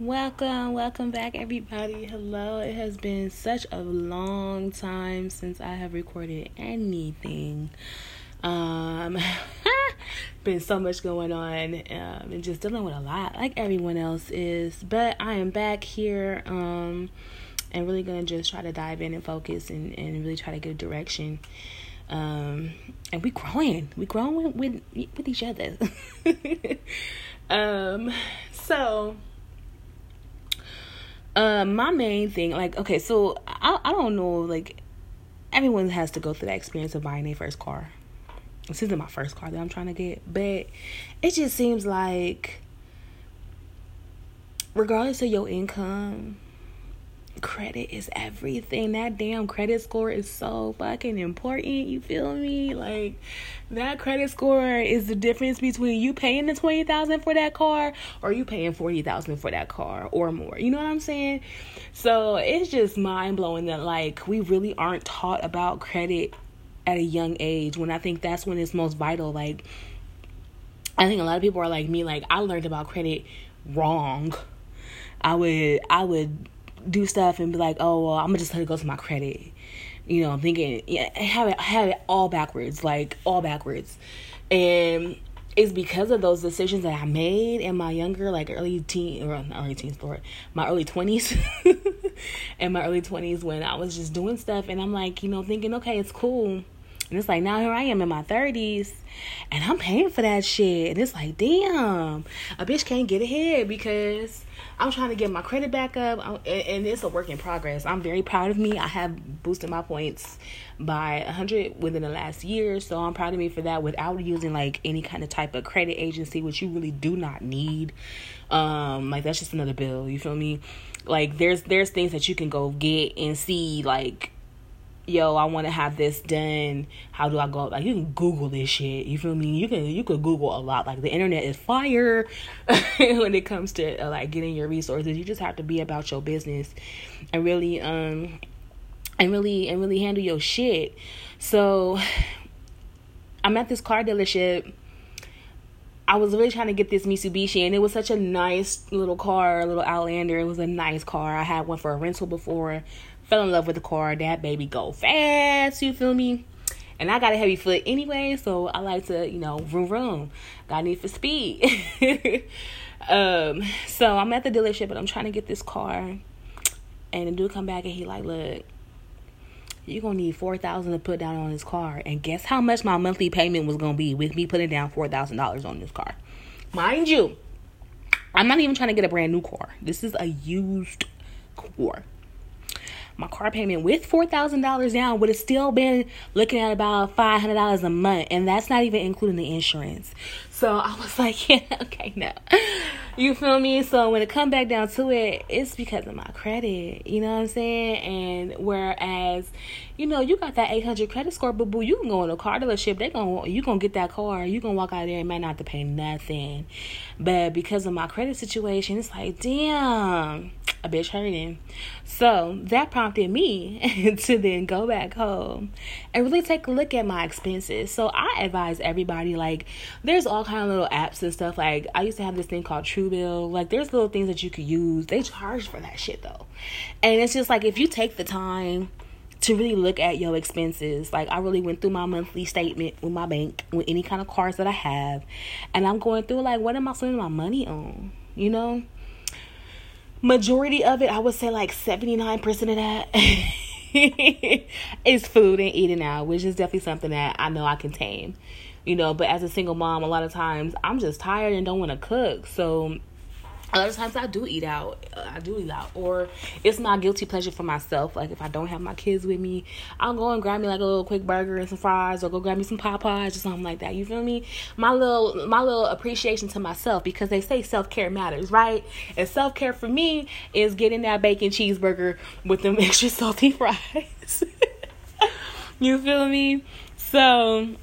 Welcome, welcome back, everybody. Hello. It has been such a long time since I have recorded anything. Um, been so much going on, um, and just dealing with a lot, like everyone else is. But I am back here, um, and really gonna just try to dive in and focus, and and really try to get direction. Um, and we growing, we growing with with each other. um, so um, my main thing, like, okay, so I I don't know, like, everyone has to go through that experience of buying their first car. This isn't my first car that I'm trying to get, but it just seems like, regardless of your income, credit is everything. That damn credit score is so fucking important. You feel me? Like that credit score is the difference between you paying the twenty thousand for that car or you paying forty thousand for that car or more. You know what I'm saying? So it's just mind blowing that like we really aren't taught about credit at a young age when I think that's when it's most vital. Like I think a lot of people are like me, like I learned about credit wrong. I would I would do stuff and be like, oh well, I'm gonna just let it go to my credit. You know, I'm thinking yeah, have it have it all backwards, like all backwards, and it's because of those decisions that I made in my younger, like early teen or not early teens, Lord, my early twenties, and my early twenties when I was just doing stuff, and I'm like, you know, thinking, okay, it's cool. And it's like now here I am in my thirties, and I'm paying for that shit. And it's like, damn, a bitch can't get ahead because I'm trying to get my credit back up, and it's a work in progress. I'm very proud of me. I have boosted my points by 100 within the last year, so I'm proud of me for that without using like any kind of type of credit agency, which you really do not need. Um, like that's just another bill. You feel me? Like there's there's things that you can go get and see like yo, I want to have this done. How do I go? Like you can Google this shit. You feel me? You can you could Google a lot. Like the internet is fire when it comes to uh, like getting your resources. You just have to be about your business and really um and really and really handle your shit. So I'm at this car dealership. I was really trying to get this Mitsubishi, and it was such a nice little car, a little Outlander. It was a nice car. I had one for a rental before fell in love with the car. That baby go fast, you feel me? And I got a heavy foot anyway, so I like to, you know, vroom vroom. Got need for speed. um, so I'm at the dealership, but I'm trying to get this car. And the dude come back and he like, look, you're gonna need four thousand to put down on this car. And guess how much my monthly payment was gonna be with me putting down four thousand dollars on this car. Mind you, I'm not even trying to get a brand new car. This is a used car my car payment with $4,000 down would have still been looking at about $500 a month. And that's not even including the insurance. So I was like, yeah, okay, no. You feel me? So when it come back down to it, it's because of my credit. You know what I'm saying? And whereas, you know, you got that 800 credit score, but boo, you can go in a car dealership. They gonna you gonna get that car. You gonna walk out there and might not have to pay nothing. But because of my credit situation, it's like, damn a bitch hurting. So that prompted me to then go back home and really take a look at my expenses. So I advise everybody like there's all kind of little apps and stuff. Like I used to have this thing called Truebill. Like there's little things that you could use. They charge for that shit though. And it's just like if you take the time to really look at your expenses. Like I really went through my monthly statement with my bank, with any kind of cards that I have, and I'm going through like what am I spending my money on? You know? majority of it, I would say like 79% of that is food and eating out, which is definitely something that I know I can tame. You know, but as a single mom, a lot of times I'm just tired and don't want to cook. So a lot of times I do eat out. Uh, I do eat out, or it's my guilty pleasure for myself. Like if I don't have my kids with me, I'll go and grab me like a little quick burger and some fries, or go grab me some Popeyes or something like that. You feel me? My little my little appreciation to myself because they say self care matters, right? And self care for me is getting that bacon cheeseburger with them extra salty fries. you feel me? So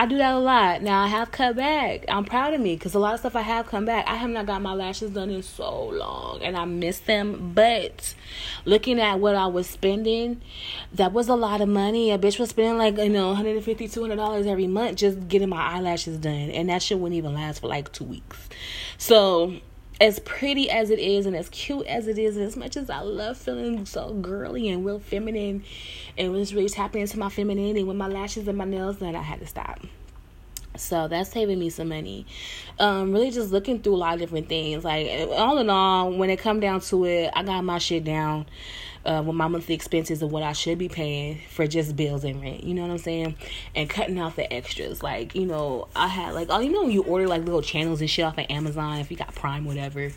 I do that a lot. Now I have cut back. I'm proud of me because a lot of stuff I have come back. I have not got my lashes done in so long and I miss them. But looking at what I was spending, that was a lot of money. A bitch was spending like, you know, $150, $200 every month just getting my eyelashes done. And that shit wouldn't even last for like two weeks. So as pretty as it is and as cute as it is, and as much as I love feeling so girly and real feminine and was really tapping into my femininity with my lashes and my nails, then I had to stop. So that's saving me some money. Um, really just looking through a lot of different things. Like all in all, when it come down to it, I got my shit down uh, with my monthly expenses of what I should be paying for just bills and rent. You know what I'm saying? And cutting out the extras. Like, you know, I had like, oh, you know, you order like little channels and shit off of Amazon if you got Prime, whatever.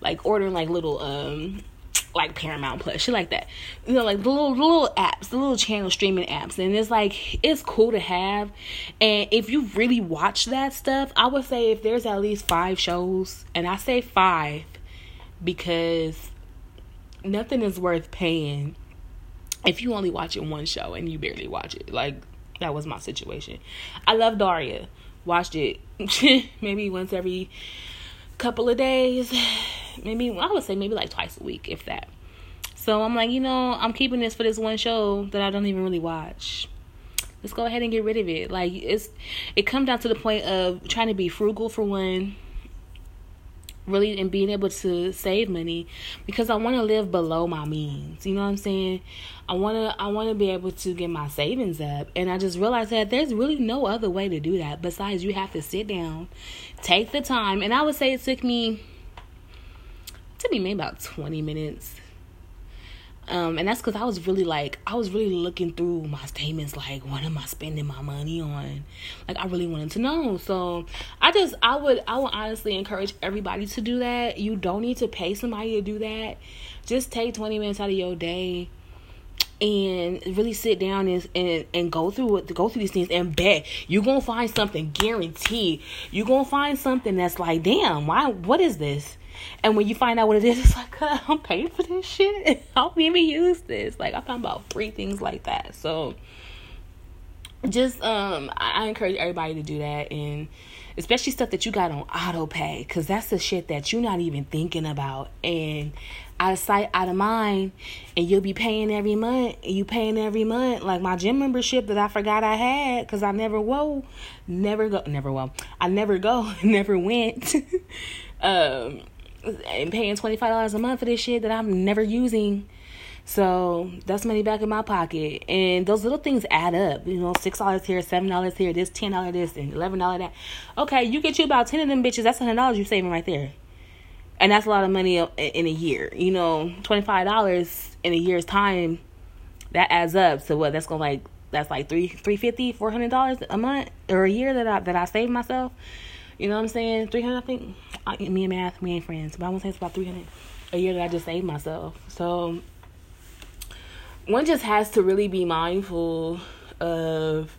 Like ordering like little um like Paramount Plus, shit like that. You know, like the little the little apps, the little channel streaming apps, and it's like it's cool to have. And if you really watch that stuff, I would say if there's at least five shows, and I say five because nothing is worth paying if you only watch it one show and you barely watch it. Like that was my situation. I love Daria. Watched it maybe once every couple of days. Maybe I would say maybe like twice a week, if that. So I'm like, you know, I'm keeping this for this one show that I don't even really watch. Let's go ahead and get rid of it. Like it's it comes down to the point of trying to be frugal for one really and being able to save money because I want to live below my means. You know what I'm saying? I want to I want to be able to get my savings up and I just realized that there's really no other way to do that besides you have to sit down, take the time, and I would say it took me took me maybe about 20 minutes um, and that's because I was really like, I was really looking through my statements, like, what am I spending my money on? Like, I really wanted to know. So, I just, I would, I would honestly encourage everybody to do that. You don't need to pay somebody to do that. Just take 20 minutes out of your day and really sit down and and, and go through it go through these things and bet you're gonna find something guaranteed you're gonna find something that's like damn why what is this and when you find out what it is, it's like, I'm paying for this shit. I don't even use this. Like I'm talking about free things like that. So just um I, I encourage everybody to do that and especially stuff that you got on auto pay because that's the shit that you're not even thinking about and out of sight out of mind and you'll be paying every month you paying every month like my gym membership that i forgot i had because i never whoa never go never well i never go never went um and paying twenty five dollars a month for this shit that I'm never using. So that's money back in my pocket, and those little things add up. You know, six dollars here, seven dollars here, this ten dollar this, and eleven dollar that. Okay, you get you about ten of them bitches. That's hundred dollars you saving right there, and that's a lot of money in a year. You know, twenty five dollars in a year's time, that adds up. So what? That's gonna like that's like three three fifty, four hundred dollars a month or a year that I that I save myself. You know what I'm saying? 300, I think. I, me and math, we ain't friends, but I'm going to say it's about 300 a year that I just saved myself. So one just has to really be mindful of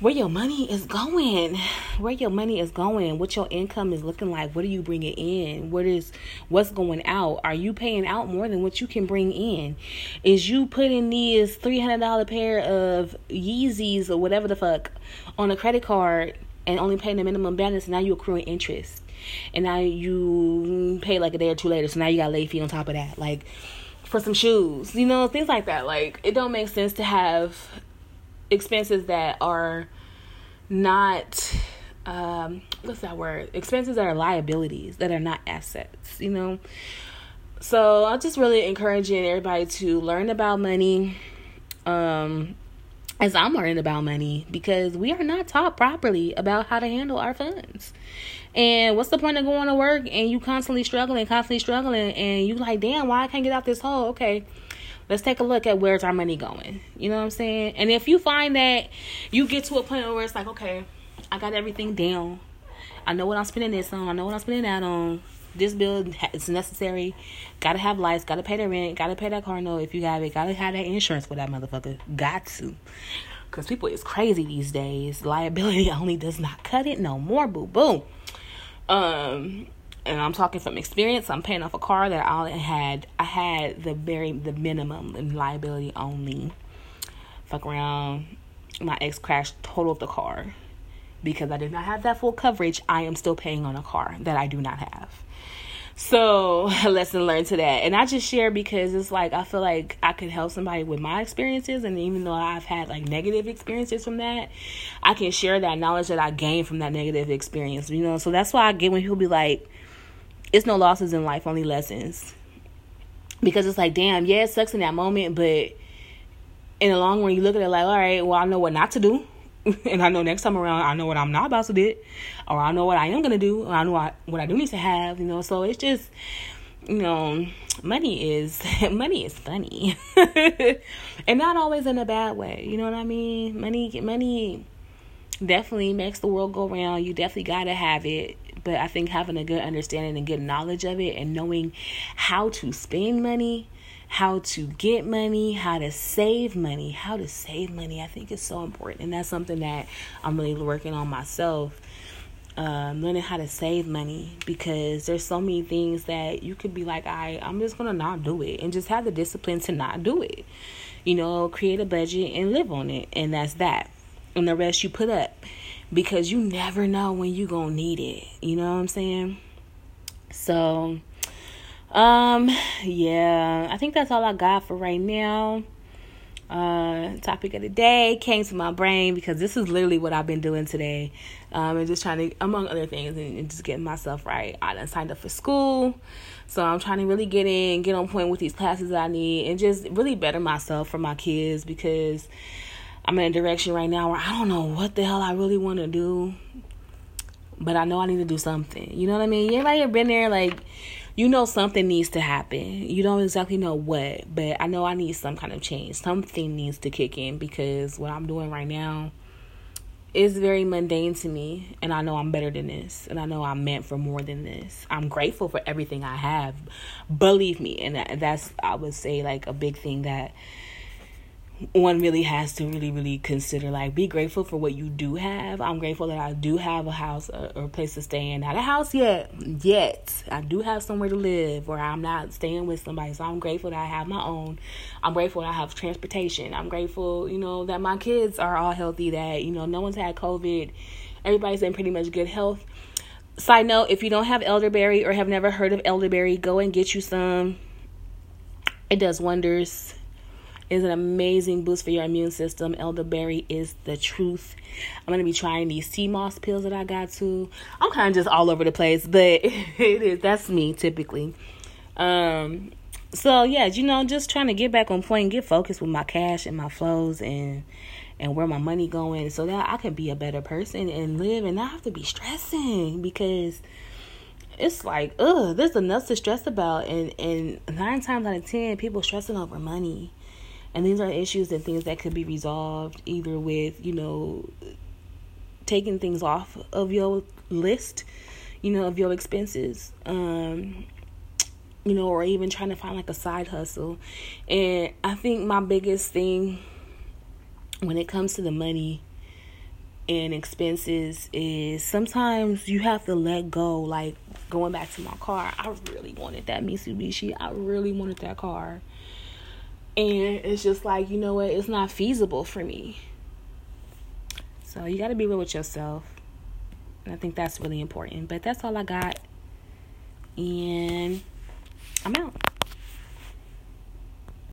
where your money is going where your money is going what your income is looking like what are you bringing in what is what's going out are you paying out more than what you can bring in is you putting these $300 pair of yeezys or whatever the fuck on a credit card and only paying the minimum balance, and now you're accruing interest. And now you pay like a day or two later, so now you got late fee on top of that. Like for some shoes, you know, things like that. Like it don't make sense to have expenses that are not um what's that word? Expenses that are liabilities that are not assets, you know. So I'm just really encouraging everybody to learn about money. Um as I'm learning about money because we are not taught properly about how to handle our funds. And what's the point of going to work and you constantly struggling, constantly struggling, and you like, damn, why I can't get out this hole? Okay, let's take a look at where's our money going. You know what I'm saying? And if you find that you get to a point where it's like, okay, I got everything down. I know what I'm spending this on. I know what I'm spending that on this bill is necessary. Gotta have lights, gotta pay the rent, gotta pay that car note if you have it, gotta have that insurance for that motherfucker. Got to. Because people is crazy these days. Liability only does not cut it no more, boo boo. Um, and I'm talking from experience. I'm paying off a car that I had. I had the very the minimum in liability only. Fuck around. My ex crashed, totaled the car because I did not have that full coverage. I am still paying on a car that I do not have. So, lesson learned to that. And I just share because it's like I feel like I could help somebody with my experiences and even though I've had like negative experiences from that, I can share that knowledge that I gained from that negative experience, you know. So that's why I get when people be like it's no losses in life, only lessons. Because it's like, damn, yeah, it sucks in that moment, but in the long run, you look at it like, all right, well, I know what not to do. and I know next time around, I know what I'm not about to do, or I know what I am gonna do, or I know what, what I do need to have, you know. So it's just, you know, money is money is funny, and not always in a bad way. You know what I mean? Money, money definitely makes the world go round. You definitely gotta have it, but I think having a good understanding and good knowledge of it, and knowing how to spend money how to get money, how to save money, how to save money. I think is so important, and that's something that I'm really working on myself. Um, learning how to save money because there's so many things that you could be like, I, I'm just gonna not do it, and just have the discipline to not do it. You know, create a budget and live on it, and that's that. And the rest you put up because you never know when you gonna need it. You know what I'm saying? So um, yeah, I think that's all I got for right now. Uh, topic of the day came to my brain because this is literally what I've been doing today. Um, and just trying to, among other things, and, and just getting myself right. I done signed up for school, so I'm trying to really get in, get on point with these classes I need, and just really better myself for my kids because I'm in a direction right now where I don't know what the hell I really want to do, but I know I need to do something. You know what I mean? Anybody ever been there like? You know something needs to happen. You don't exactly know what, but I know I need some kind of change. Something needs to kick in because what I'm doing right now is very mundane to me, and I know I'm better than this, and I know I'm meant for more than this. I'm grateful for everything I have, believe me, and that's I would say like a big thing that one really has to really really consider like be grateful for what you do have. I'm grateful that i do have a house or, or a place to stay in. Not a house yet yet. I do have somewhere to live where i'm not staying with somebody. So i'm grateful that i have my own. I'm grateful i have transportation. I'm grateful you know that my kids are all healthy that you know no one's had covid. Everybody's in pretty much good health. Side note if you don't have elderberry or have never heard of elderberry go and get you some. It does wonders is an amazing boost for your immune system. Elderberry is the truth. I'm gonna be trying these sea moss pills that I got too. I'm kind of just all over the place, but it is that's me typically. Um, so yeah, you know, just trying to get back on point, get focused with my cash and my flows and and where my money going, so that I can be a better person and live and not have to be stressing because it's like, ugh, there's enough to stress about, and and nine times out of ten, people stressing over money and these are issues and things that could be resolved either with, you know, taking things off of your list, you know, of your expenses. Um, you know, or even trying to find like a side hustle. And I think my biggest thing when it comes to the money and expenses is sometimes you have to let go. Like going back to my car, I really wanted that Mitsubishi. I really wanted that car. And it's just like, you know what, it's not feasible for me. So you got to be real with yourself. And I think that's really important. But that's all I got. And I'm out.